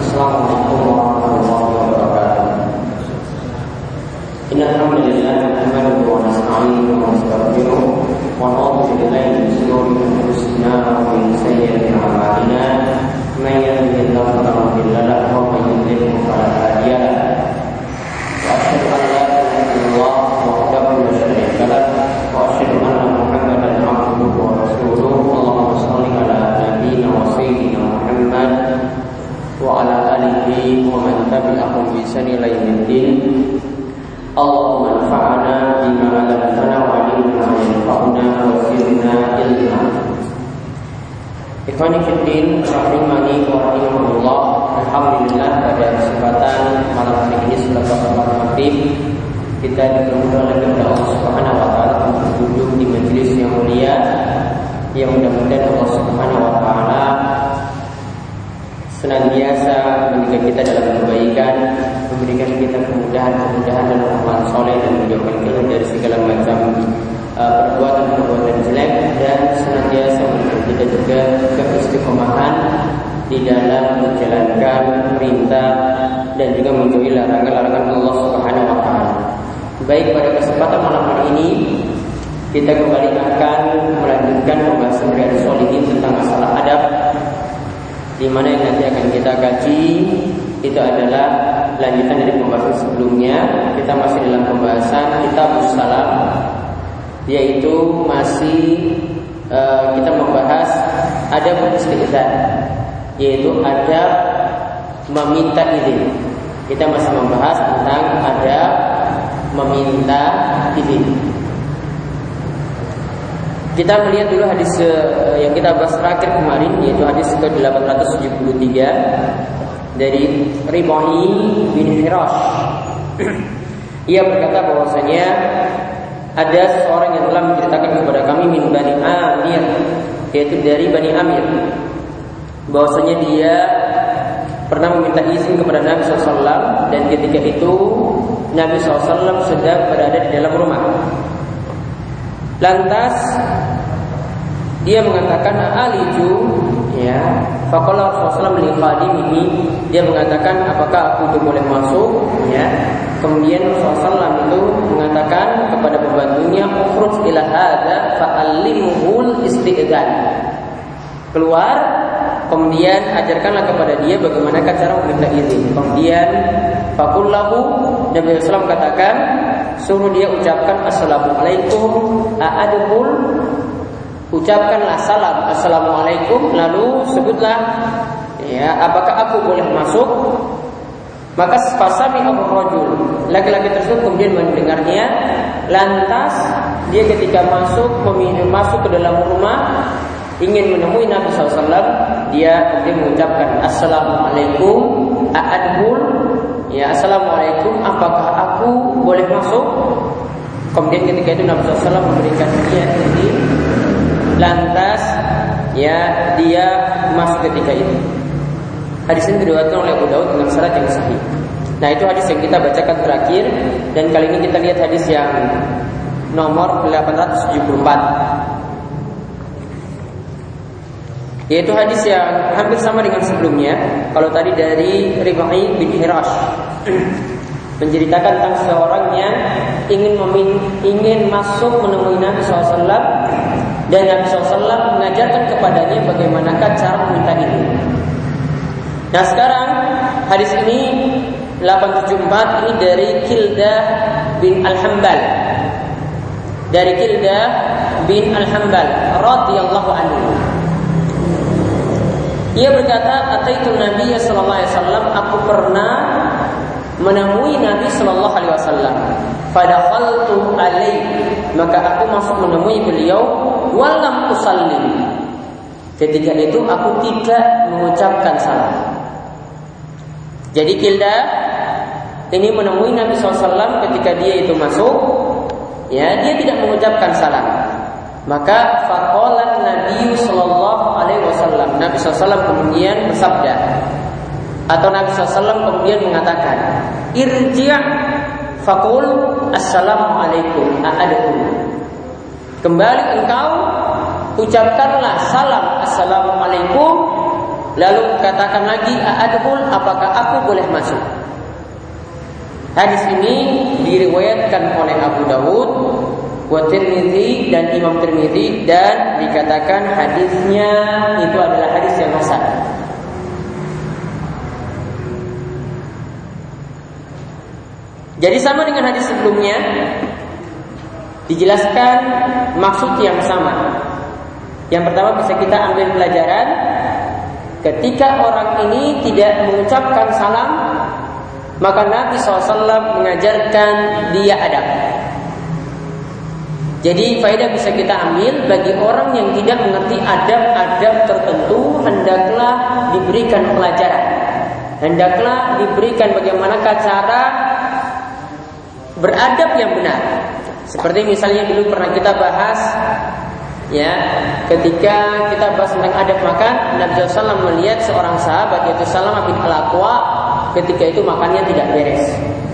Assalamualaikum warahmatullahi wabarakatuh. Inna hamdalillah nahmaduhu wa nasta'inuhu wa nastaghfiruh kita dipermudah oleh Allah Subhanahu wa taala untuk duduk di majelis yang mulia yang mudah-mudahan Allah Subhanahu wa taala senantiasa menjaga kita dalam kebaikan, memberikan kita kemudahan-kemudahan dalam amal soleh dan menjauhkan kita dari segala macam uh, perbuatan-perbuatan jelek dan senantiasa memberikan kita juga keistiqomahan di dalam menjalankan perintah dan juga menjauhi larangan-larangan Allah Subhanahu. Baik pada kesempatan malam hari ini kita kembali akan melanjutkan pembahasan dari solihin tentang masalah adab di mana yang nanti akan kita kaji itu adalah lanjutan dari pembahasan sebelumnya. Kita masih dalam pembahasan kitab salam yaitu masih uh, kita membahas ada istighfar yaitu ada meminta izin. Kita masih membahas tentang ada meminta izin. Kita melihat dulu hadis uh, yang kita bahas terakhir kemarin yaitu hadis ke-873 dari Ribahi bin Hirash. Ia berkata bahwasanya ada seorang yang telah menceritakan kepada kami min Bani Amir yaitu dari Bani Amir bahwasanya dia pernah meminta izin kepada Nabi SAW dan ketika itu Nabi SAW sedang berada di dalam rumah. Lantas dia mengatakan aliju ya. Faqala Rasulullah li ini dia mengatakan apakah aku itu boleh masuk? Ya. Kemudian Rasulullah itu mengatakan kepada pembantunya ukhruj ila hadza fa'allimhul isti'dzan keluar kemudian ajarkanlah kepada dia bagaimana cara meminta izin. Kemudian fakullahu Nabi Sallam katakan suruh dia ucapkan assalamualaikum a'adul ucapkanlah salam assalamualaikum lalu sebutlah ya apakah aku boleh masuk? Maka fasami Abu Rajul. Laki-laki tersebut kemudian mendengarnya. Lantas dia ketika masuk masuk ke dalam rumah ingin menemui Nabi SAW dia kemudian mengucapkan assalamualaikum aadbul ya assalamualaikum apakah aku boleh masuk kemudian ketika itu Nabi SAW memberikan dia ini lantas ya dia masuk ketika itu. Hadis ini diriwayatkan oleh Abu Daud dengan syarat yang sahih. Nah itu hadis yang kita bacakan terakhir dan kali ini kita lihat hadis yang nomor 874 yaitu hadis yang hampir sama dengan sebelumnya. Kalau tadi dari Ribai bin Hirash menceritakan tentang seorang yang ingin ingin masuk menemui Nabi SAW dan Nabi SAW mengajarkan kepadanya bagaimana cara meminta itu. Nah sekarang hadis ini 874 ini dari Kilda bin Al-Hambal. Dari Kilda bin Al-Hambal radhiyallahu anhu. Ia berkata, "Ataitu Nabi sallallahu alaihi wasallam, aku pernah menemui Nabi Shallallahu Alaihi Wasallam. Pada faltu alaih maka aku masuk menemui beliau walam usallim. Ketika itu aku tidak mengucapkan salam. Jadi Kilda ini menemui Nabi SAW ketika dia itu masuk, ya dia tidak mengucapkan salam. Maka fakolat Nabi Sallallahu Alaihi Wasallam Nabi SAW kemudian bersabda, atau Nabi SAW kemudian mengatakan, Irji' fakul assalamualaikum a'adukum. Kembali engkau ucapkanlah salam assalamualaikum lalu katakan lagi adkhul apakah aku boleh masuk Hadis ini diriwayatkan oleh Abu Dawud, wa Tirmidzi dan Imam Tirmidzi dan dikatakan hadisnya itu adalah hadis yang hasan. Jadi sama dengan hadis sebelumnya dijelaskan maksud yang sama. Yang pertama bisa kita ambil pelajaran ketika orang ini tidak mengucapkan salam maka Nabi SAW mengajarkan dia adab. Jadi faedah bisa kita ambil bagi orang yang tidak mengerti adab-adab tertentu hendaklah diberikan pelajaran. Hendaklah diberikan bagaimana cara beradab yang benar. Seperti misalnya dulu pernah kita bahas ya ketika kita bahas tentang adab makan Nabi SAW melihat seorang sahabat yaitu Salam bin Al-Aqwa ketika itu makannya tidak beres.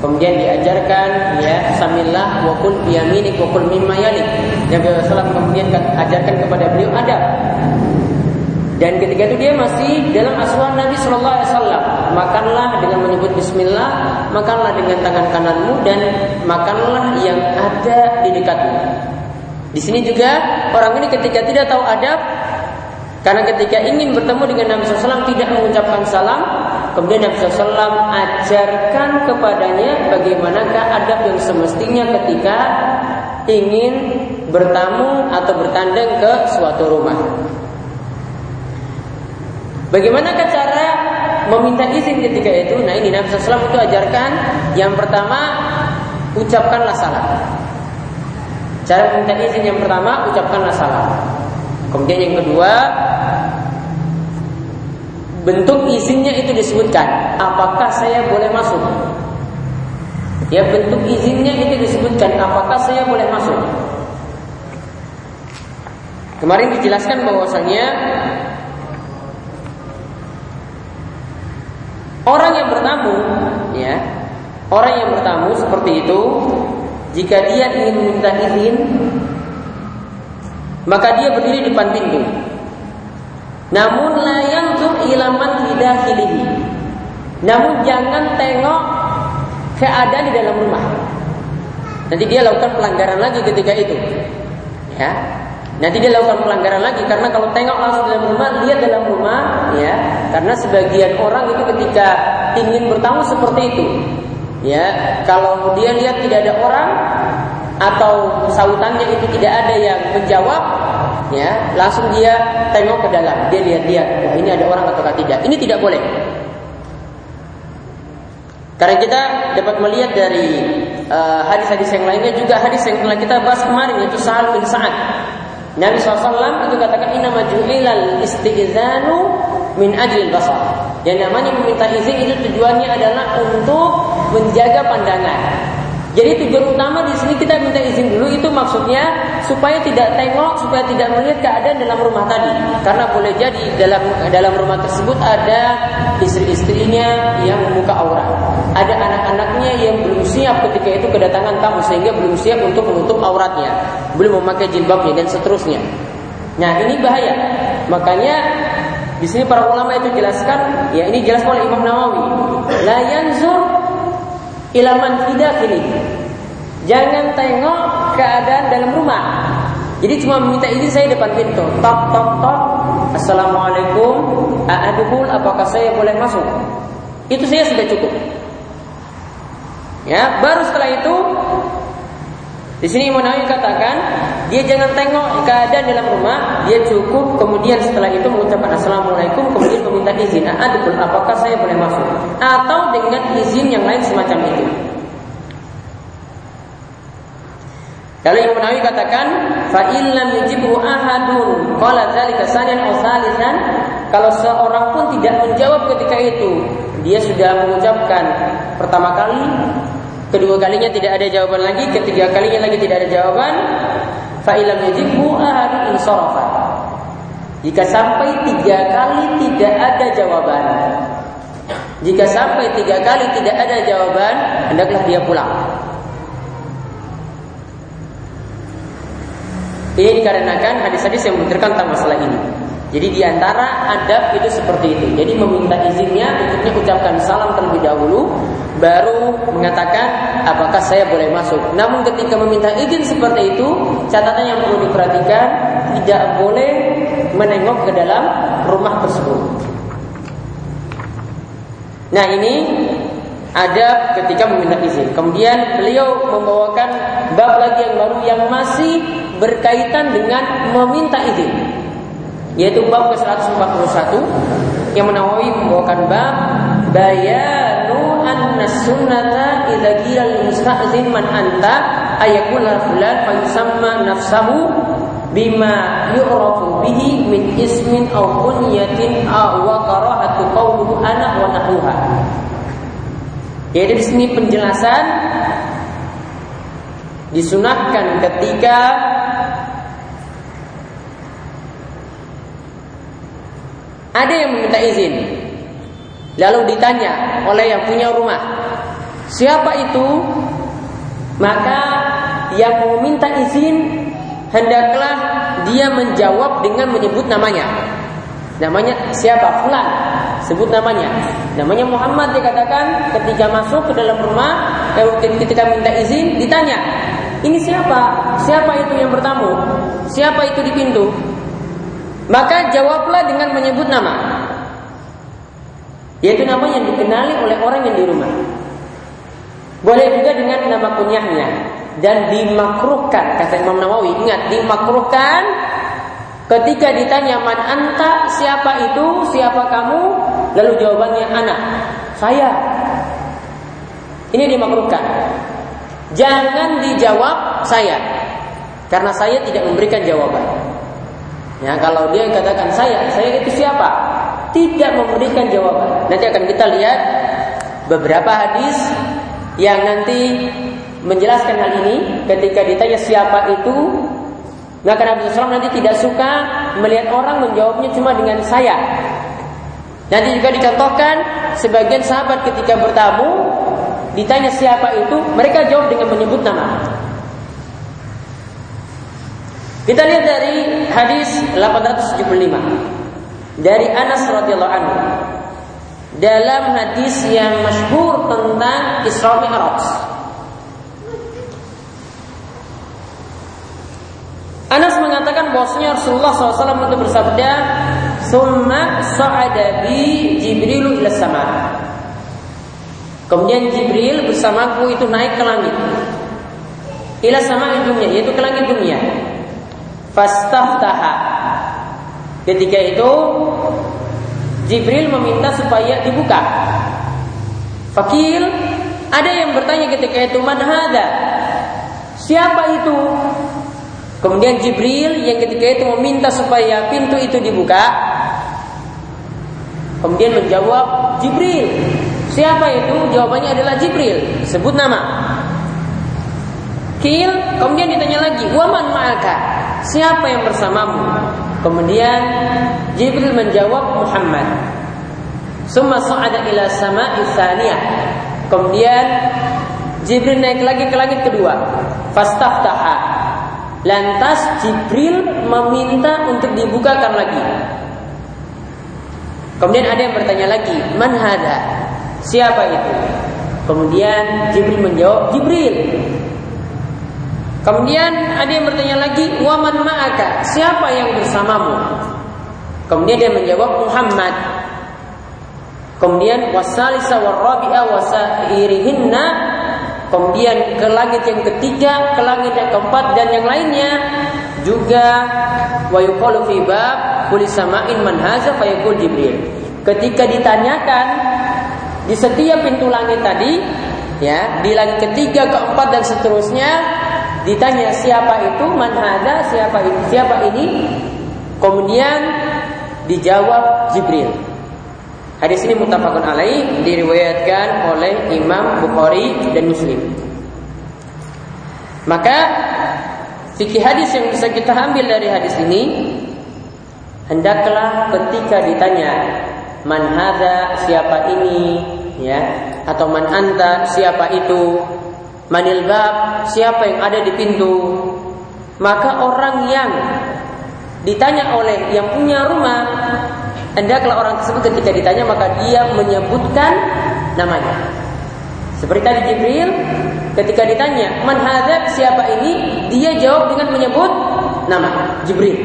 Kemudian diajarkan ya samillah wa kul biyaminik wa kul mimma yalik. Nabi SAW kemudian ajarkan kepada beliau adab. Dan ketika itu dia masih dalam asuhan Nabi Shallallahu Alaihi Wasallam. Makanlah dengan menyebut Bismillah, makanlah dengan tangan kananmu dan makanlah yang ada di dekatmu. Di sini juga orang ini ketika tidak tahu adab, karena ketika ingin bertemu dengan Nabi SAW tidak mengucapkan salam, Kemudian Nabi SAW ajarkan kepadanya bagaimanakah adab yang semestinya ketika ingin bertamu atau bertandang ke suatu rumah. Bagaimanakah cara meminta izin ketika itu? Nah ini Nabi SAW itu ajarkan yang pertama ucapkanlah salam. Cara meminta izin yang pertama ucapkanlah salam. Kemudian yang kedua Bentuk izinnya itu disebutkan. Apakah saya boleh masuk? Ya bentuk izinnya itu disebutkan. Apakah saya boleh masuk? Kemarin dijelaskan bahwasanya orang yang bertamu, ya, orang yang bertamu seperti itu, jika dia ingin meminta izin, maka dia berdiri di depan pintu. Namun layang ilaman lidahilihi. Namun jangan tengok keadaan di dalam rumah. Nanti dia lakukan pelanggaran lagi ketika itu. Ya. Nanti dia lakukan pelanggaran lagi karena kalau tengok langsung dalam rumah, lihat dalam rumah, ya. Karena sebagian orang itu ketika ingin bertamu seperti itu. Ya, kalau dia lihat tidak ada orang atau sautannya itu tidak ada yang menjawab, ya langsung dia tengok ke dalam dia lihat-lihat oh, ini ada orang atau tidak ini tidak boleh karena kita dapat melihat dari uh, hadis-hadis uh, yang lainnya juga hadis yang telah kita bahas kemarin yaitu Sa'al bin Sa'ad Nabi SAW itu katakan inna maju'ilal isti'zanu min ajil basar. Yang namanya meminta izin itu tujuannya adalah untuk menjaga pandangan. Jadi tujuan utama di sini kita minta izin dulu itu maksudnya supaya tidak tengok, supaya tidak melihat keadaan dalam rumah tadi. Karena boleh jadi dalam dalam rumah tersebut ada istri-istrinya yang membuka aurat. Ada anak-anaknya yang belum siap ketika itu kedatangan tamu sehingga belum siap untuk menutup auratnya, belum memakai jilbabnya dan seterusnya. Nah, ini bahaya. Makanya di sini para ulama itu jelaskan, ya ini jelas oleh Imam Nawawi. La yanzur ilaman tidak ini. Jangan tengok keadaan dalam rumah. Jadi cuma meminta izin saya depan pintu. Tok tok tok. Assalamualaikum. A'adukul apakah saya boleh masuk? Itu saya sudah cukup. Ya, baru setelah itu di sini Imam Nawawi katakan dia jangan tengok keadaan dalam rumah, dia cukup kemudian setelah itu mengucapkan assalamualaikum kemudian meminta izin. Adul, apakah saya boleh masuk? Atau dengan izin yang lain semacam itu. Lalu Imam Nawawi katakan, fa illam yujibu ahadun qala dzalika sanian aw salisan, kalau seorang pun tidak menjawab ketika itu, dia sudah mengucapkan pertama kali, Kedua kalinya tidak ada jawaban lagi, ketiga kalinya lagi tidak ada jawaban. Fa'ilam yajibu ahadun insarafa. Jika sampai tiga kali tidak ada jawaban, jika sampai tiga kali tidak ada jawaban, hendaklah dia pulang. Ini dikarenakan hadis-hadis yang menunjukkan tentang masalah ini. Jadi di antara adab itu seperti itu. Jadi meminta izinnya berikutnya ucapkan salam terlebih dahulu, baru mengatakan apakah saya boleh masuk. Namun ketika meminta izin seperti itu, catatan yang perlu diperhatikan tidak boleh menengok ke dalam rumah tersebut. Nah ini ada ketika meminta izin. Kemudian beliau membawakan bab lagi yang baru yang masih berkaitan dengan meminta izin yaitu bab ke-141 yang menawawi membawakan bab bayanu anna sunnata idza qila lil musta'zin man anta ayakula fulan fa yusamma nafsahu bima yu'rafu bihi min ismin aw kunyatin aw wa qarahatu qawluhu ana wa nahruha yaitu di sini penjelasan disunahkan ketika Ada yang meminta izin. Lalu ditanya oleh yang punya rumah, siapa itu? Maka yang meminta izin hendaklah dia menjawab dengan menyebut namanya. Namanya siapa? Fulan. Sebut namanya. Namanya Muhammad dikatakan ketika masuk ke dalam rumah, ketika minta izin ditanya, ini siapa? Siapa itu yang bertamu? Siapa itu di pintu? Maka jawablah dengan menyebut nama. Yaitu nama yang dikenali oleh orang yang di rumah. Boleh juga dengan nama kunyahnya. Dan dimakruhkan kata Imam Nawawi. Ingat dimakruhkan ketika ditanya man anta? Siapa itu? Siapa kamu? Lalu jawabannya anak saya. Ini dimakruhkan. Jangan dijawab saya. Karena saya tidak memberikan jawaban Ya, kalau dia katakan saya, saya itu siapa? Tidak memberikan jawaban. Nanti akan kita lihat beberapa hadis yang nanti menjelaskan hal ini ketika ditanya siapa itu maka Nabi SAW nanti tidak suka melihat orang menjawabnya cuma dengan saya. Nanti juga dicontohkan sebagian sahabat ketika bertamu ditanya siapa itu, mereka jawab dengan menyebut nama. Kita lihat dari hadis 875 dari Anas radhiyallahu anhu dalam hadis yang masyhur tentang Isra Mi'raj. Anas mengatakan bahwasanya Rasulullah SAW itu bersabda, "Summa sa'ada bi Jibril ila sama." Kemudian Jibril bersamaku itu naik ke langit. Ila sama dunia, yaitu ke langit dunia fastaftaha. Ketika itu Jibril meminta supaya dibuka. Fakil ada yang bertanya ketika itu man hada? Siapa itu? Kemudian Jibril yang ketika itu meminta supaya pintu itu dibuka. Kemudian menjawab Jibril. Siapa itu? Jawabannya adalah Jibril. Sebut nama. Kil, kemudian ditanya lagi, "Waman ma'aka?" Siapa yang bersamamu? Kemudian Jibril menjawab Muhammad. Summa sa'ada ila sama'i tsaniyah. Kemudian Jibril naik lagi ke langit kedua. Fastaftaha. Lantas Jibril meminta untuk dibukakan lagi. Kemudian ada yang bertanya lagi, "Man hada?" Siapa itu? Kemudian Jibril menjawab, "Jibril." Kemudian ada yang bertanya lagi, "Waman ma'aka?" Siapa yang bersamamu? Kemudian dia menjawab, "Muhammad." Kemudian wasalisa warabi'a wasairihinna Kemudian ke langit yang ketiga, ke langit yang keempat dan yang lainnya juga wa yuqalu fi bab kulli sama'in man Jibril. Ketika ditanyakan di setiap pintu langit tadi, ya, di langit ketiga, keempat dan seterusnya, Ditanya siapa itu? Manhada siapa ini? Siapa ini? Kemudian dijawab Jibril. Hadis ini mutafakun alaih diriwayatkan oleh Imam Bukhari dan Muslim. Maka fikih hadis yang bisa kita ambil dari hadis ini hendaklah ketika ditanya manhada siapa ini? Ya atau man anta? Siapa itu Manil bab, siapa yang ada di pintu? Maka orang yang ditanya oleh yang punya rumah, hendaklah orang tersebut ketika ditanya maka dia menyebutkan namanya. Seperti tadi Jibril ketika ditanya, "Man hadza? Siapa ini?" Dia jawab dengan menyebut nama Jibril.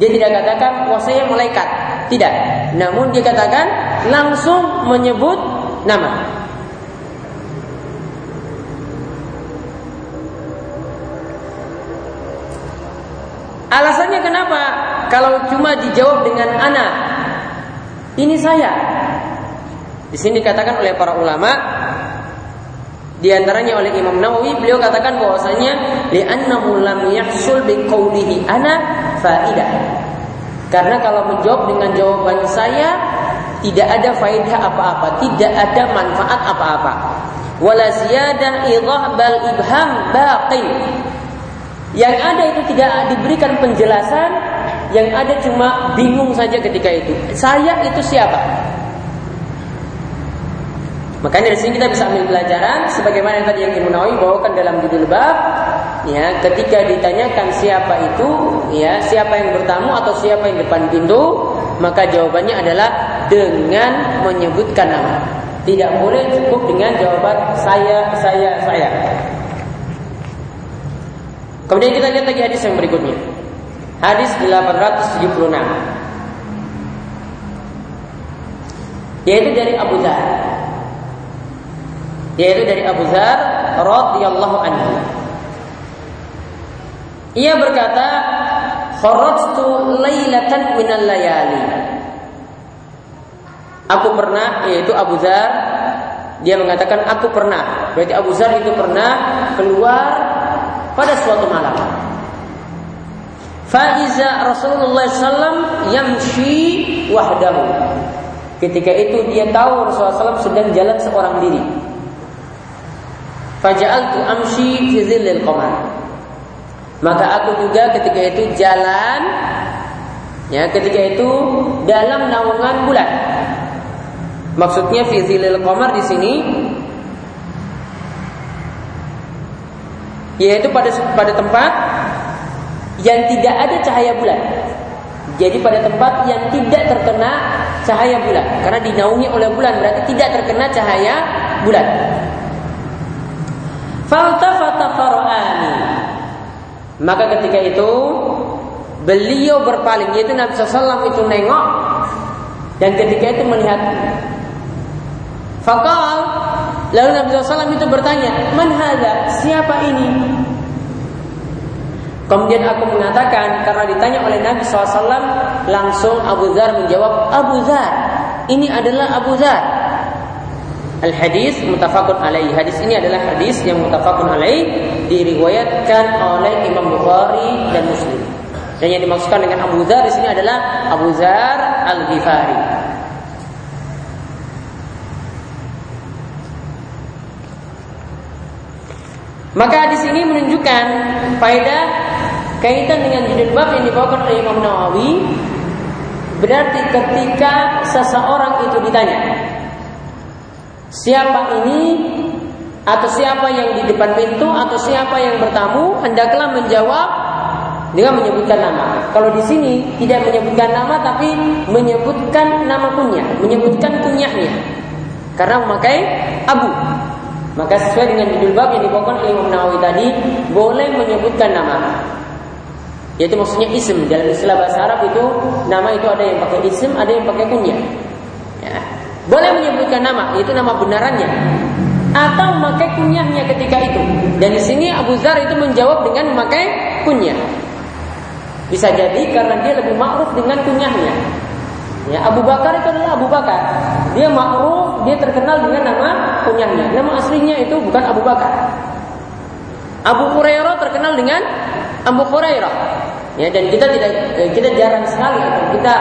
Dia tidak katakan, "Wah, saya malaikat." Tidak. Namun dia katakan langsung menyebut nama. Alasannya kenapa? Kalau cuma dijawab dengan anak, ini saya. Di sini dikatakan oleh para ulama, di antaranya oleh Imam Nawawi, beliau katakan bahwasanya li'annahu lam yahsul bi qawlihi ana faidah. Karena kalau menjawab dengan jawaban saya tidak ada faedah apa-apa, tidak ada manfaat apa-apa. Wala ziyadah bal ibham baqi. Yang ada itu tidak diberikan penjelasan, yang ada cuma bingung saja ketika itu. Saya itu siapa? Makanya dari sini kita bisa ambil pelajaran sebagaimana yang tadi yang Imam Nawawi bawakan dalam judul bab ya ketika ditanyakan siapa itu ya siapa yang bertamu atau siapa yang depan pintu maka jawabannya adalah dengan menyebutkan nama. Tidak boleh cukup dengan jawaban saya saya saya. Kemudian kita lihat lagi hadis yang berikutnya. Hadis 876. Yaitu dari Abu Dzar. Yaitu dari Abu Dzar radhiyallahu anhu. Ia berkata, "Kharajtu lailatan minal layali." Aku pernah yaitu Abu Dzar dia mengatakan aku pernah. Berarti Abu Dzar itu pernah keluar pada suatu malam. Faiza Rasulullah SAW yamshi wahdahu. Ketika itu dia tahu Rasulullah SAW sedang jalan seorang diri. Faja'altu amshi fi zillil qamar. Maka aku juga ketika itu jalan ya ketika itu dalam naungan bulan. Maksudnya fi zillil qamar di sini yaitu pada pada tempat yang tidak ada cahaya bulan. Jadi pada tempat yang tidak terkena cahaya bulan karena dinaungi oleh bulan berarti tidak terkena cahaya bulan. Farani. Maka ketika itu beliau berpaling yaitu Nabi SAW itu nengok dan ketika itu melihat Fakal Lalu Nabi SAW itu bertanya, Man hada? Siapa ini? Kemudian aku mengatakan karena ditanya oleh Nabi SAW langsung Abu Dhar menjawab Abu Dhar ini adalah Abu Dhar Al hadis mutafakun alaih hadis ini adalah hadis yang mutafakun alaih diriwayatkan oleh Imam Bukhari dan Muslim dan yang dimaksudkan dengan Abu Dhar di sini adalah Abu Dhar Al Maka di sini menunjukkan faedah kaitan dengan bab yang dibawakan oleh Imam Nawawi berarti ketika seseorang itu ditanya siapa ini atau siapa yang di depan pintu atau siapa yang bertamu hendaklah menjawab dengan menyebutkan nama. Kalau di sini tidak menyebutkan nama tapi menyebutkan nama kunyah, menyebutkan kunyahnya. Karena memakai abu. Maka sesuai dengan judul bab yang dibawakan oleh Imam Nawawi tadi, boleh menyebutkan nama. Yaitu maksudnya isim dalam istilah bahasa Arab itu nama itu ada yang pakai isim, ada yang pakai kunyah. Ya. Boleh menyebutkan nama, itu nama benarannya. Atau memakai kunyahnya ketika itu. Dan di sini Abu Zar itu menjawab dengan memakai kunyah. Bisa jadi karena dia lebih ma'ruf dengan kunyahnya. Ya, Abu Bakar itu adalah Abu Bakar. Dia ma'ruf, dia terkenal dengan nama kunyahnya. Nama aslinya itu bukan Abu Bakar. Abu Hurairah terkenal dengan Abu Hurairah. Ya, dan kita tidak eh, kita jarang sekali kita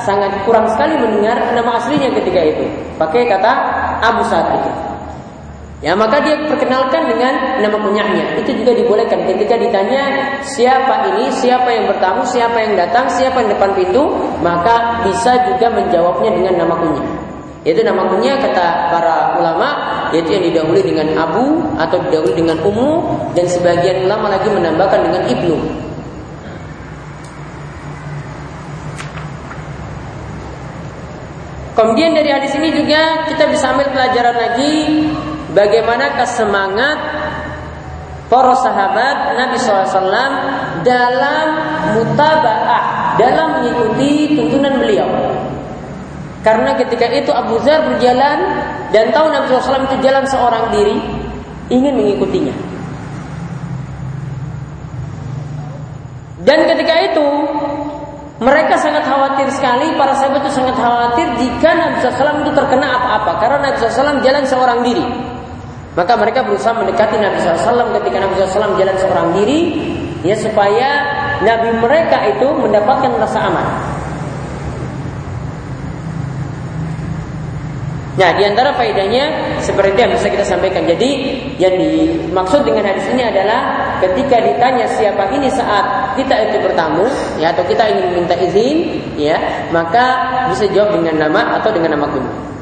sangat kurang sekali mendengar nama aslinya ketika itu. Pakai kata Abu Sa'id. Ya maka dia perkenalkan dengan nama kunyahnya. Itu juga dibolehkan ketika ditanya siapa ini, siapa yang bertamu, siapa yang datang, siapa yang depan pintu, maka bisa juga menjawabnya dengan nama kunyah. Yaitu nama kunyah kata para ulama yaitu yang didahului dengan Abu atau didahului dengan Umu, dan sebagian ulama lagi menambahkan dengan Ibnu. Kemudian dari hadis ini juga kita bisa ambil pelajaran lagi bagaimana kesemangat para sahabat Nabi SAW dalam mutabaah, dalam mengikuti tuntunan beliau. Karena ketika itu Abu Zar berjalan dan tahu Nabi SAW itu jalan seorang diri, ingin mengikutinya. Dan ketika itu mereka sangat khawatir sekali, para sahabat itu sangat khawatir jika Nabi SAW itu terkena apa-apa. Karena Nabi SAW jalan seorang diri. Maka mereka berusaha mendekati Nabi SAW ketika Nabi SAW jalan seorang diri, ya supaya Nabi mereka itu mendapatkan rasa aman. Nah, di antara faedahnya seperti yang bisa kita sampaikan. Jadi, yang dimaksud dengan hadis ini adalah ketika ditanya siapa ini saat kita itu bertamu, ya atau kita ingin minta izin, ya, maka bisa jawab dengan nama atau dengan nama kuno.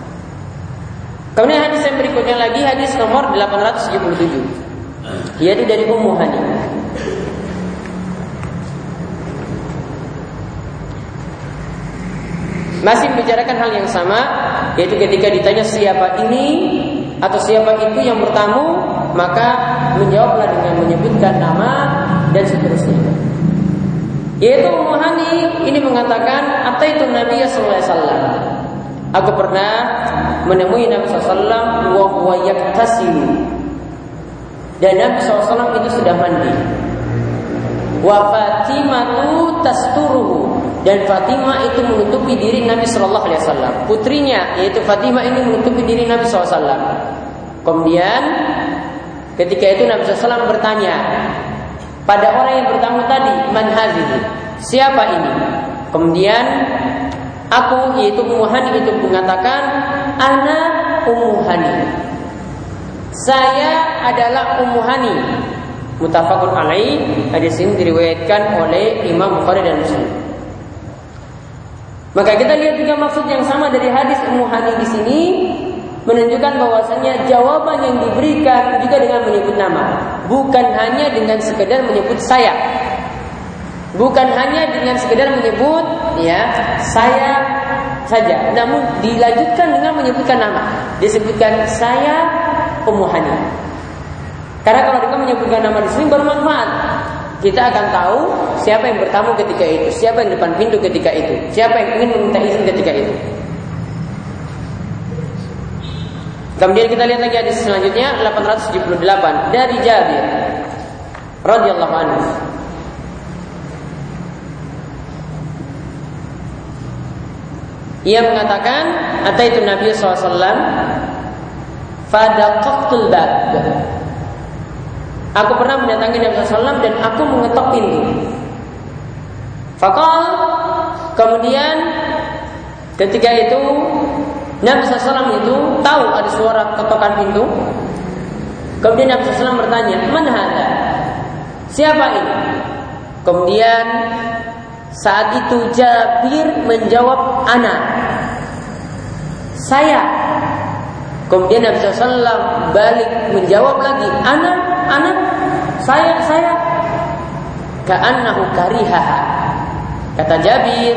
Kemudian hadis yang berikutnya lagi hadis nomor 877 yaitu dari Ummu Hani. Masih membicarakan hal yang sama yaitu ketika ditanya siapa ini atau siapa itu yang bertamu maka menjawablah dengan menyebutkan nama dan seterusnya. Yaitu Muhani ini mengatakan ataitu Nabi sallallahu alaihi wasallam. Aku pernah menemui Nabi SAW wa huwa Dan Nabi SAW itu sudah mandi. Wa Fatimatu dan Fatimah itu menutupi diri Nabi Shallallahu Alaihi Wasallam. Putrinya yaitu Fatimah ini menutupi diri Nabi SAW. Kemudian ketika itu Nabi SAW bertanya pada orang yang bertamu tadi, man Siapa ini? Kemudian aku yaitu Umuhani itu mengatakan anak Umuhani. Saya adalah Umuhani. Mutafakun alaih hadis ini diriwayatkan oleh Imam Bukhari dan Muslim. Maka kita lihat juga maksud yang sama dari hadis Ummu Hani di sini menunjukkan bahwasanya jawaban yang diberikan juga dengan menyebut nama, bukan hanya dengan sekedar menyebut saya. Bukan hanya dengan sekedar menyebut ya saya saja, namun dilanjutkan dengan menyebutkan nama. Disebutkan saya Ummu Hani. Karena kalau kita menyebutkan nama di sini bermanfaat kita akan tahu siapa yang bertamu ketika itu, siapa yang depan pintu ketika itu, siapa yang ingin meminta izin ketika itu. Kemudian kita lihat lagi hadis selanjutnya 878 dari Jabir radhiyallahu anhu. Ia mengatakan, "Ataitu Nabi SAW fadaqaqtul bab." Aku pernah mendatangi Nabi SAW dan aku mengetok pintu. Fakal kemudian ketika itu Nabi SAW itu tahu ada suara ketokan pintu. Kemudian Nabi SAW bertanya, mana ada? Siapa ini? Kemudian saat itu Jabir menjawab anak. Saya. Kemudian Nabi SAW balik menjawab lagi, anak, anak, saya, saya. Ka'annahu karihaha. Kata Jabir,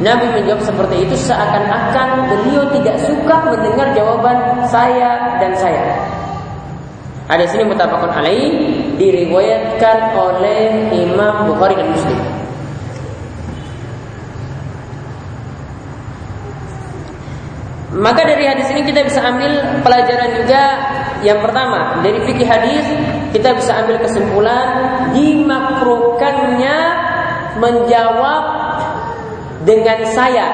Nabi menjawab seperti itu seakan-akan beliau tidak suka mendengar jawaban saya dan saya. Ada sini mutafakun alaih diriwayatkan oleh Imam Bukhari dan Muslim. Maka dari hadis ini kita bisa ambil pelajaran juga yang pertama dari fikih hadis kita bisa ambil kesimpulan dimakruhkannya menjawab dengan saya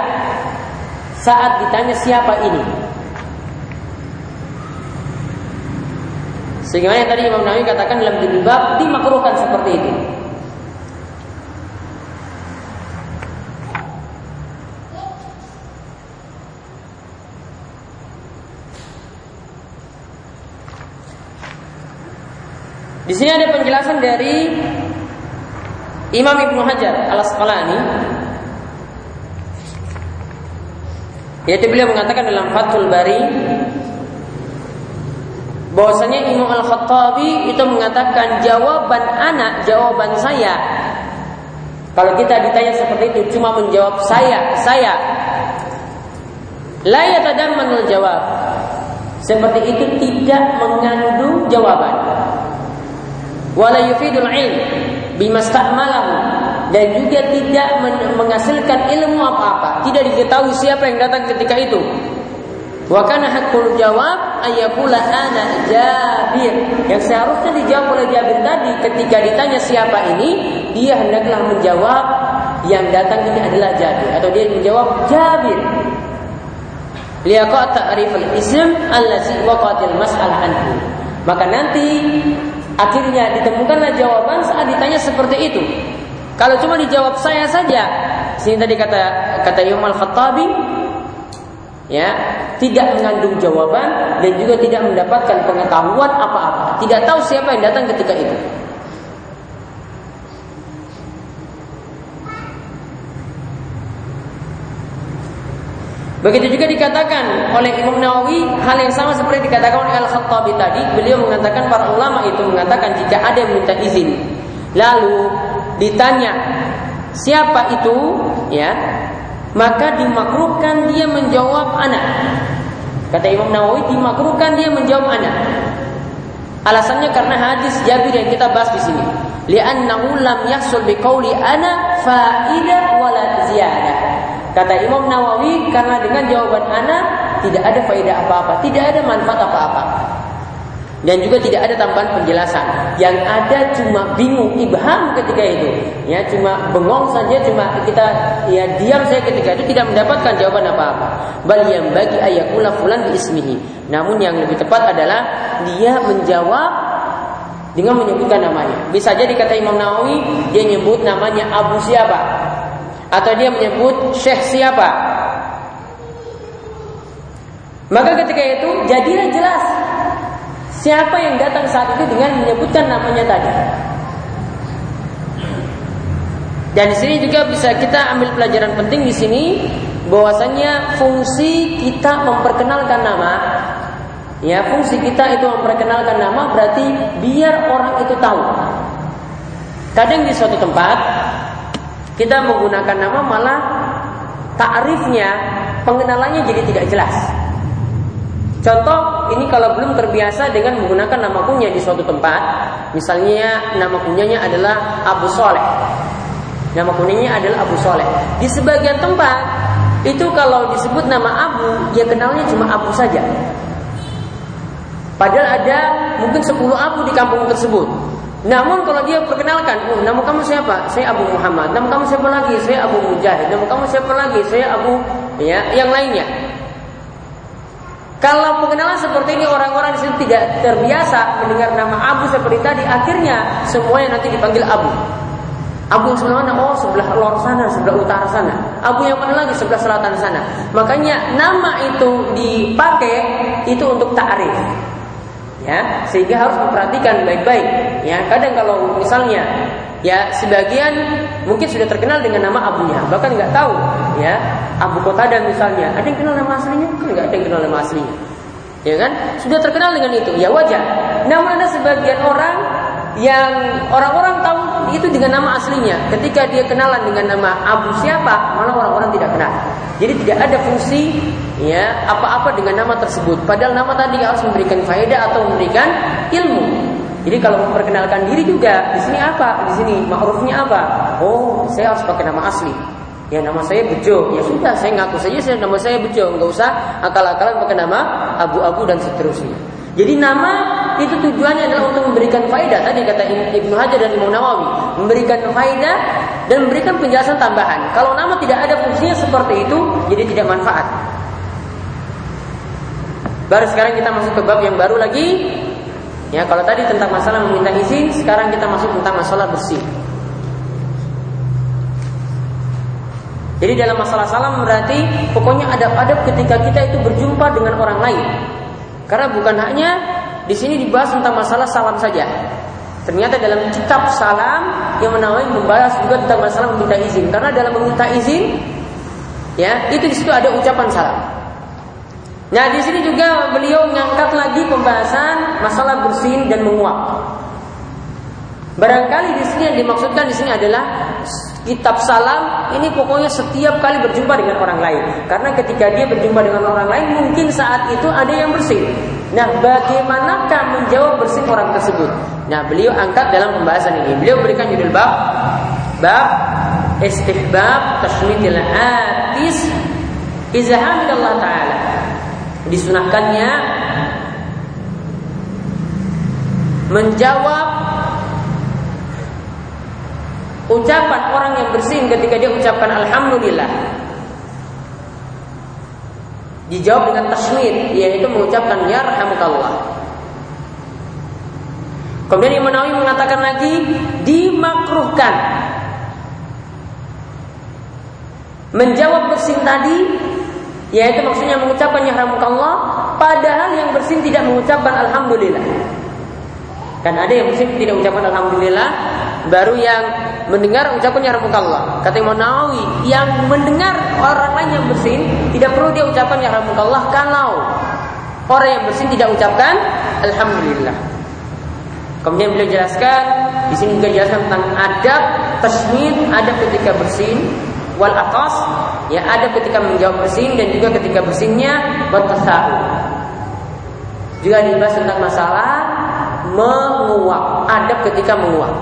saat ditanya siapa ini. Yang tadi Imam Nawawi katakan dalam bab dimakruhkan seperti itu. Di sini ada penjelasan dari Imam Ibnu Hajar Al Asqalani yaitu beliau mengatakan dalam Fathul Bari bahwasanya Imam Al Khattabi itu mengatakan jawaban anak jawaban saya kalau kita ditanya seperti itu cuma menjawab saya saya La yatadammanul jawab. Seperti itu tidak mengandung jawaban. Wala yufidul ilm bimasta'malahu dan juga tidak menghasilkan ilmu apa-apa. Tidak diketahui siapa yang datang ketika itu. Wa kana hakul jawab ayakula ana Jabir. Yang seharusnya dijawab oleh Jabir tadi ketika ditanya siapa ini, dia hendaklah menjawab yang datang ini adalah Jabir atau dia menjawab Jabir. Liyaqa ta'rif al-ism allazi waqatil mas'alah anhu. Maka nanti akhirnya ditemukanlah jawaban saat ditanya seperti itu. Kalau cuma dijawab saya saja, sini tadi kata kata Imam Al-Khattabi ya, tidak mengandung jawaban dan juga tidak mendapatkan pengetahuan apa-apa. Tidak tahu siapa yang datang ketika itu. Begitu juga dikatakan oleh Imam Nawawi hal yang sama seperti dikatakan oleh Al-Khattabi tadi, beliau mengatakan para ulama itu mengatakan jika ada yang minta izin lalu ditanya siapa itu ya maka dimakruhkan dia menjawab anak. Kata Imam Nawawi dimakruhkan dia menjawab anak. Alasannya karena hadis Jabir yang kita bahas di sini. Li'annahu lam yahsul biqauli ana fa'idah wala ziyadah. Kata Imam Nawawi karena dengan jawaban anak tidak ada faedah apa-apa, tidak ada manfaat apa-apa. Dan juga tidak ada tambahan penjelasan. Yang ada cuma bingung, ibham ketika itu. Ya, cuma bengong saja, cuma kita ya diam saya ketika itu tidak mendapatkan jawaban apa-apa. Bal yang bagi ayakula fulan ismihi. Namun yang lebih tepat adalah dia menjawab dengan menyebutkan namanya. Bisa jadi kata Imam Nawawi dia nyebut namanya Abu siapa? Atau dia menyebut syekh siapa? Maka ketika itu jadilah jelas siapa yang datang saat itu dengan menyebutkan namanya tadi. Dan di sini juga bisa kita ambil pelajaran penting di sini bahwasanya fungsi kita memperkenalkan nama ya fungsi kita itu memperkenalkan nama berarti biar orang itu tahu. Kadang di suatu tempat kita menggunakan nama malah takrifnya pengenalannya jadi tidak jelas. Contoh ini kalau belum terbiasa dengan menggunakan nama kunyah di suatu tempat, misalnya nama kunyahnya adalah Abu Soleh. Nama kunyahnya adalah Abu Soleh. Di sebagian tempat itu kalau disebut nama Abu, ya kenalnya cuma Abu saja. Padahal ada mungkin 10 Abu di kampung tersebut. Namun kalau dia perkenalkan, oh, nama kamu siapa? Saya Abu Muhammad. Nama kamu siapa lagi? Saya Abu Mujahid. Nama kamu siapa lagi? Saya Abu ya, yang lainnya. Kalau pengenalan seperti ini orang-orang di sini tidak terbiasa mendengar nama Abu seperti tadi, akhirnya semuanya nanti dipanggil Abu. Abu yang sebelah mana? Oh sebelah luar sana, sebelah utara sana. Abu yang mana lagi? Sebelah selatan sana. Makanya nama itu dipakai itu untuk ta'rif ya sehingga harus memperhatikan baik-baik. Ya kadang kalau misalnya ya sebagian mungkin sudah terkenal dengan nama abunya bahkan nggak tahu ya Abu Qatada misalnya ada yang kenal nama aslinya? Kan nggak ada yang kenal nama aslinya. Ya kan? Sudah terkenal dengan itu ya wajar. Namun ada sebagian orang yang orang-orang tahu itu dengan nama aslinya. Ketika dia kenalan dengan nama Abu siapa, malah orang-orang tidak kenal. Jadi tidak ada fungsi ya apa-apa dengan nama tersebut. Padahal nama tadi harus memberikan faedah atau memberikan ilmu. Jadi kalau memperkenalkan diri juga di sini apa? Di sini ma'rufnya apa? Oh, saya harus pakai nama asli. Ya nama saya Bejo. Ya sudah, saya ngaku saja saya nama saya Bejo. Enggak usah akal-akalan pakai nama Abu-Abu dan seterusnya. Jadi nama itu tujuannya adalah untuk memberikan faedah. Tadi kata Ibnu Hajar dan Imam Nawawi, memberikan faedah dan memberikan penjelasan tambahan. Kalau nama tidak ada fungsinya seperti itu, jadi tidak manfaat. Baru sekarang kita masuk ke bab yang baru lagi. Ya, kalau tadi tentang masalah meminta izin, sekarang kita masuk tentang masalah bersih. Jadi dalam masalah salam berarti pokoknya adab-adab ketika kita itu berjumpa dengan orang lain. Karena bukan hanya di sini dibahas tentang masalah salam saja. Ternyata dalam kitab salam yang menawi membahas juga tentang masalah meminta izin. Karena dalam meminta izin, ya itu di situ ada ucapan salam. Nah di sini juga beliau mengangkat lagi pembahasan masalah bersin dan menguap. Barangkali di sini yang dimaksudkan di sini adalah kitab salam ini pokoknya setiap kali berjumpa dengan orang lain. Karena ketika dia berjumpa dengan orang lain mungkin saat itu ada yang bersih. Nah, bagaimanakah menjawab bersih orang tersebut? Nah, beliau angkat dalam pembahasan ini. Beliau berikan judul bab bab istihbab tashmidil atis Allah taala. Disunahkannya menjawab ucapan orang yang bersin ketika dia ucapkan alhamdulillah. Dijawab dengan tasmid yaitu mengucapkan ya rahmukallah Kemudian Imam Nawawi mengatakan lagi dimakruhkan. Menjawab bersin tadi yaitu maksudnya mengucapkan ya rahmukallah padahal yang bersin tidak mengucapkan alhamdulillah. Kan ada yang bersin tidak ucapkan alhamdulillah baru yang mendengar ucapan yarhamukallah. Kata Imam Nawawi, yang mendengar orang lain yang bersin tidak perlu dia ucapkan yarhamukallah kalau orang yang bersin tidak ucapkan alhamdulillah. Kemudian beliau jelaskan di sini juga jelaskan tentang adab tasmid, adab ketika bersin, wal atas ya ada ketika menjawab bersin dan juga ketika bersinnya bertasahu. Juga dibahas tentang masalah menguap, adab ketika menguap.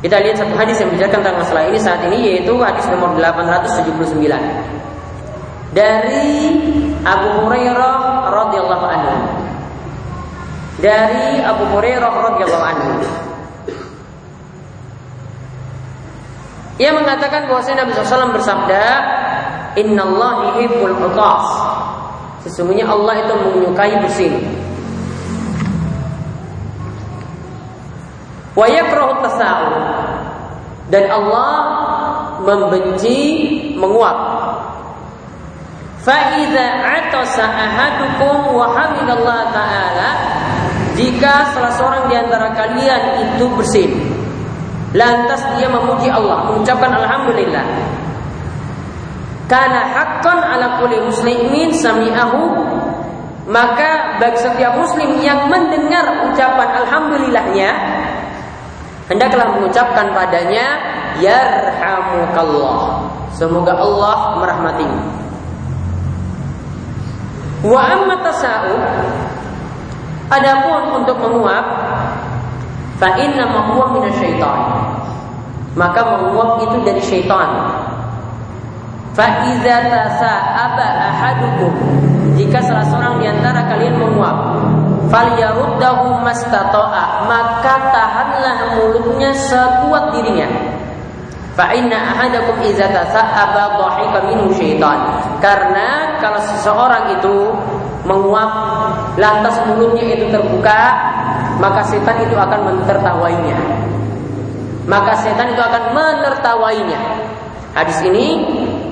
Kita lihat satu hadis yang menjelaskan tentang masalah ini saat ini yaitu hadis nomor 879 dari Abu Hurairah radhiyallahu anhu. Dari Abu Hurairah radhiyallahu anhu. Ia mengatakan bahwa Nabi SAW bersabda, Inna Allah yuhibbul utas. Sesungguhnya Allah itu menyukai bersin. Wa yakrahu Dan Allah membenci menguap. Fa'idha atasa ahadukum wa ta'ala Jika salah seorang di antara kalian itu bersin Lantas dia memuji Allah Mengucapkan Alhamdulillah Karena hakkan ala kulli muslimin sami'ahu Maka bagi setiap muslim yang mendengar ucapan Alhamdulillahnya hendaklah mengucapkan padanya yarhamukallah. Semoga Allah merahmatimu. Wa amma tasa'u Adapun untuk menguap fa inna huwa minasyaitan. Maka menguap itu dari syaitan. Fa iza tasa'aba ahadukum jika salah seorang di antara kalian menguap falyaruddahu mastata'a maka tahanlah mulutnya sekuat dirinya fa inna ahadakum idza tasa'aba dhahika minhu syaitan karena kalau seseorang itu menguap lantas mulutnya itu terbuka maka setan itu akan menertawainya maka setan itu akan menertawainya hadis ini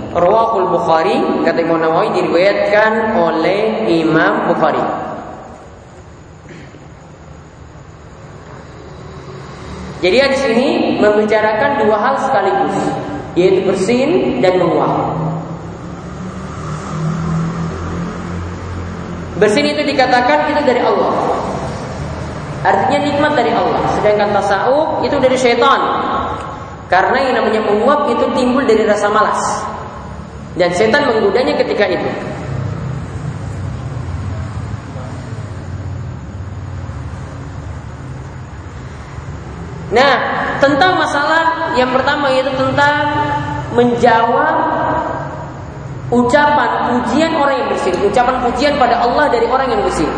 Rawahul Bukhari kata Imam Nawawi diriwayatkan oleh Imam Bukhari Jadi di sini membicarakan dua hal sekaligus, yaitu bersin dan menguap. Bersin itu dikatakan itu dari Allah. Artinya nikmat dari Allah. Sedangkan tasawuf itu dari syaitan. Karena yang namanya menguap itu timbul dari rasa malas. Dan setan menggodanya ketika itu. Nah, tentang masalah yang pertama yaitu tentang menjawab ucapan pujian orang yang bersin, ucapan pujian pada Allah dari orang yang bersin.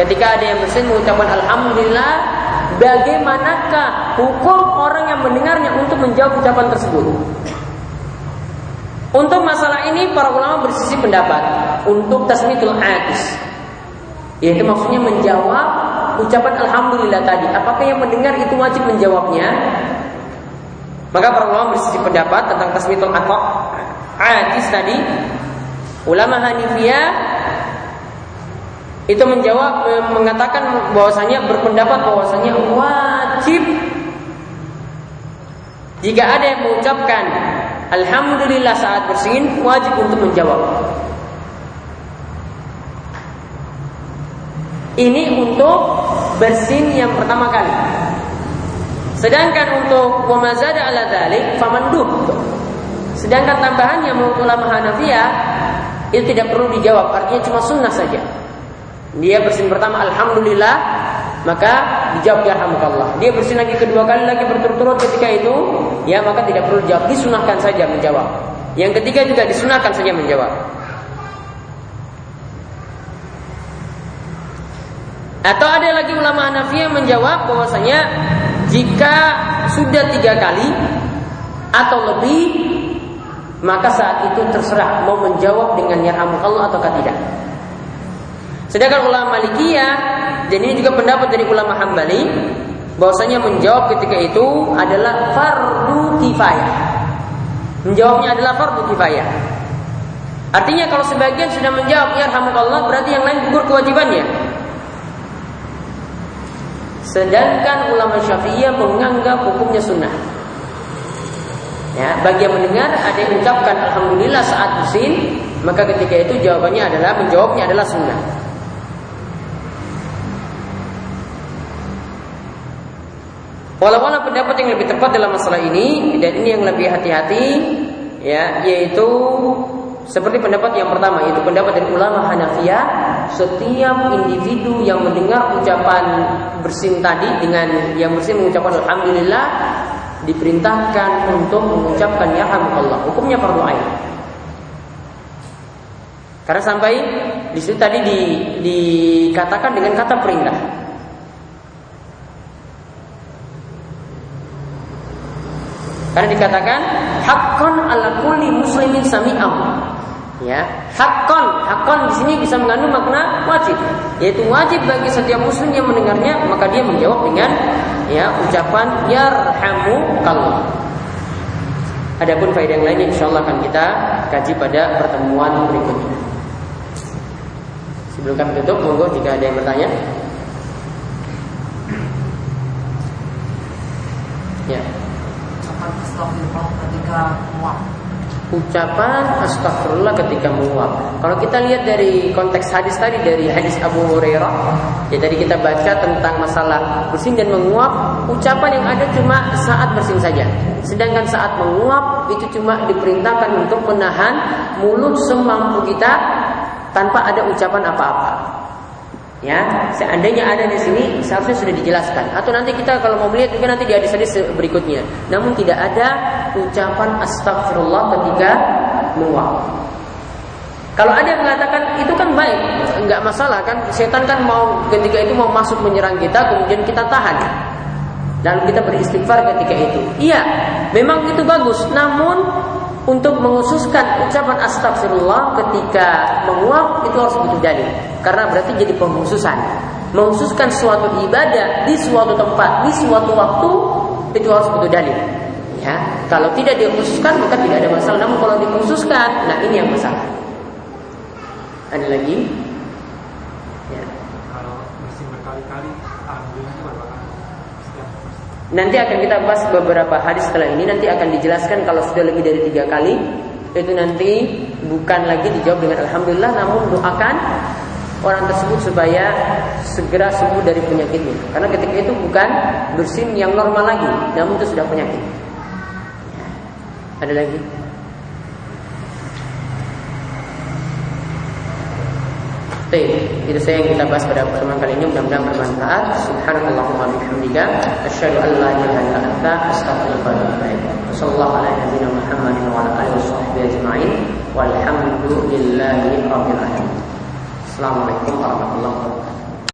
Ketika ada yang bersin mengucapkan alhamdulillah, bagaimanakah hukum orang yang mendengarnya untuk menjawab ucapan tersebut? Untuk masalah ini para ulama bersisi pendapat untuk tasmitul adis yaitu maksudnya menjawab ucapan alhamdulillah tadi. Apakah yang mendengar itu wajib menjawabnya? Maka para ulama bersisi pendapat tentang tasmitul hadis tadi. Ulama Hanifiyah itu menjawab mengatakan bahwasanya berpendapat bahwasanya wajib jika ada yang mengucapkan alhamdulillah saat bersin wajib untuk menjawab. Ini untuk bersin yang pertama kali. Sedangkan untuk wamazada ala dalik famanduh. Sedangkan tambahannya menurut ulama Hanafiyah itu tidak perlu dijawab, artinya cuma sunnah saja. Dia bersin pertama alhamdulillah, maka dijawab ya Allah. Dia bersin lagi kedua kali lagi berturut-turut ketika itu, ya maka tidak perlu dijawab, disunahkan saja menjawab. Yang ketiga juga disunahkan saja menjawab. Atau ada lagi ulama Hanafi menjawab bahwasanya jika sudah tiga kali atau lebih maka saat itu terserah mau menjawab dengan Allah atau tidak. Sedangkan ulama Malikiyah dan ini juga pendapat dari ulama Hambali bahwasanya menjawab ketika itu adalah fardu kifayah. Menjawabnya adalah fardu kifayah. Artinya kalau sebagian sudah menjawab ya Allah berarti yang lain gugur kewajibannya. Sedangkan ulama Syafi'iyah menganggap hukumnya sunnah. Ya, bagi yang mendengar ada yang mengucapkan alhamdulillah saat bersin, maka ketika itu jawabannya adalah menjawabnya adalah sunnah. Walau pendapat yang lebih tepat dalam masalah ini dan ini yang lebih hati-hati ya yaitu seperti pendapat yang pertama yaitu pendapat dari ulama Hanafiyah, setiap individu yang mendengar ucapan bersin tadi dengan yang bersin mengucapkan alhamdulillah diperintahkan untuk mengucapkan ya Allah. Hukumnya fardu ain. Karena sampai di situ tadi di, dikatakan dengan kata perintah. Karena dikatakan hakon ala kulli muslimin sami'ahu. Ya, hakon, hakon di sini bisa mengandung makna wajib, yaitu wajib bagi setiap muslim yang mendengarnya maka dia menjawab dengan ya ucapan yarhamu kallah. Adapun faedah yang lainnya insya Allah akan kita kaji pada pertemuan berikutnya. Sebelum kami tutup, monggo jika ada yang bertanya. Ya. Ketika ucapan astagfirullah ketika menguap. Kalau kita lihat dari konteks hadis tadi dari hadis Abu Hurairah, ya tadi kita baca tentang masalah bersin dan menguap, ucapan yang ada cuma saat bersin saja. Sedangkan saat menguap itu cuma diperintahkan untuk menahan mulut semampu kita tanpa ada ucapan apa-apa. Ya, seandainya ada di sini seharusnya sudah dijelaskan. Atau nanti kita kalau mau melihat juga nanti di hadis-hadis berikutnya. Namun tidak ada ucapan astagfirullah ketika menguap. Kalau ada yang mengatakan itu kan baik, enggak masalah kan. Setan kan mau ketika itu mau masuk menyerang kita, kemudian kita tahan. Lalu kita beristighfar ketika itu. Iya, memang itu bagus. Namun untuk mengususkan ucapan astagfirullah ketika menguap itu harus butuh dalil. Karena berarti jadi penghususan menghususkan suatu ibadah di suatu tempat di suatu waktu itu harus butuh dalil. Ya kalau tidak dikhususkan maka tidak ada masalah. Namun kalau dikhususkan nah ini yang masalah. Ada lagi ya. kalau masih berkali-kali Nanti akan kita bahas beberapa hadis setelah ini. Nanti akan dijelaskan kalau sudah lebih dari tiga kali itu nanti bukan lagi dijawab dengan alhamdulillah, namun doakan orang tersebut supaya segera sembuh dari penyakitnya. Karena ketika itu bukan bersin yang normal lagi, namun itu sudah penyakit. Ada lagi? Baik, itu saya yang kita bahas pada pertemuan kali ini mudah-mudahan bermanfaat. Subhanallahumma bihamdika asyhadu an la ilaha illa anta astaghfiruka wa atubu ilaik. Sallallahu ala wa ala alihi washabbihi ajma'in. Walhamdulillahi rabbil alamin. Assalamualaikum warahmatullahi wabarakatuh.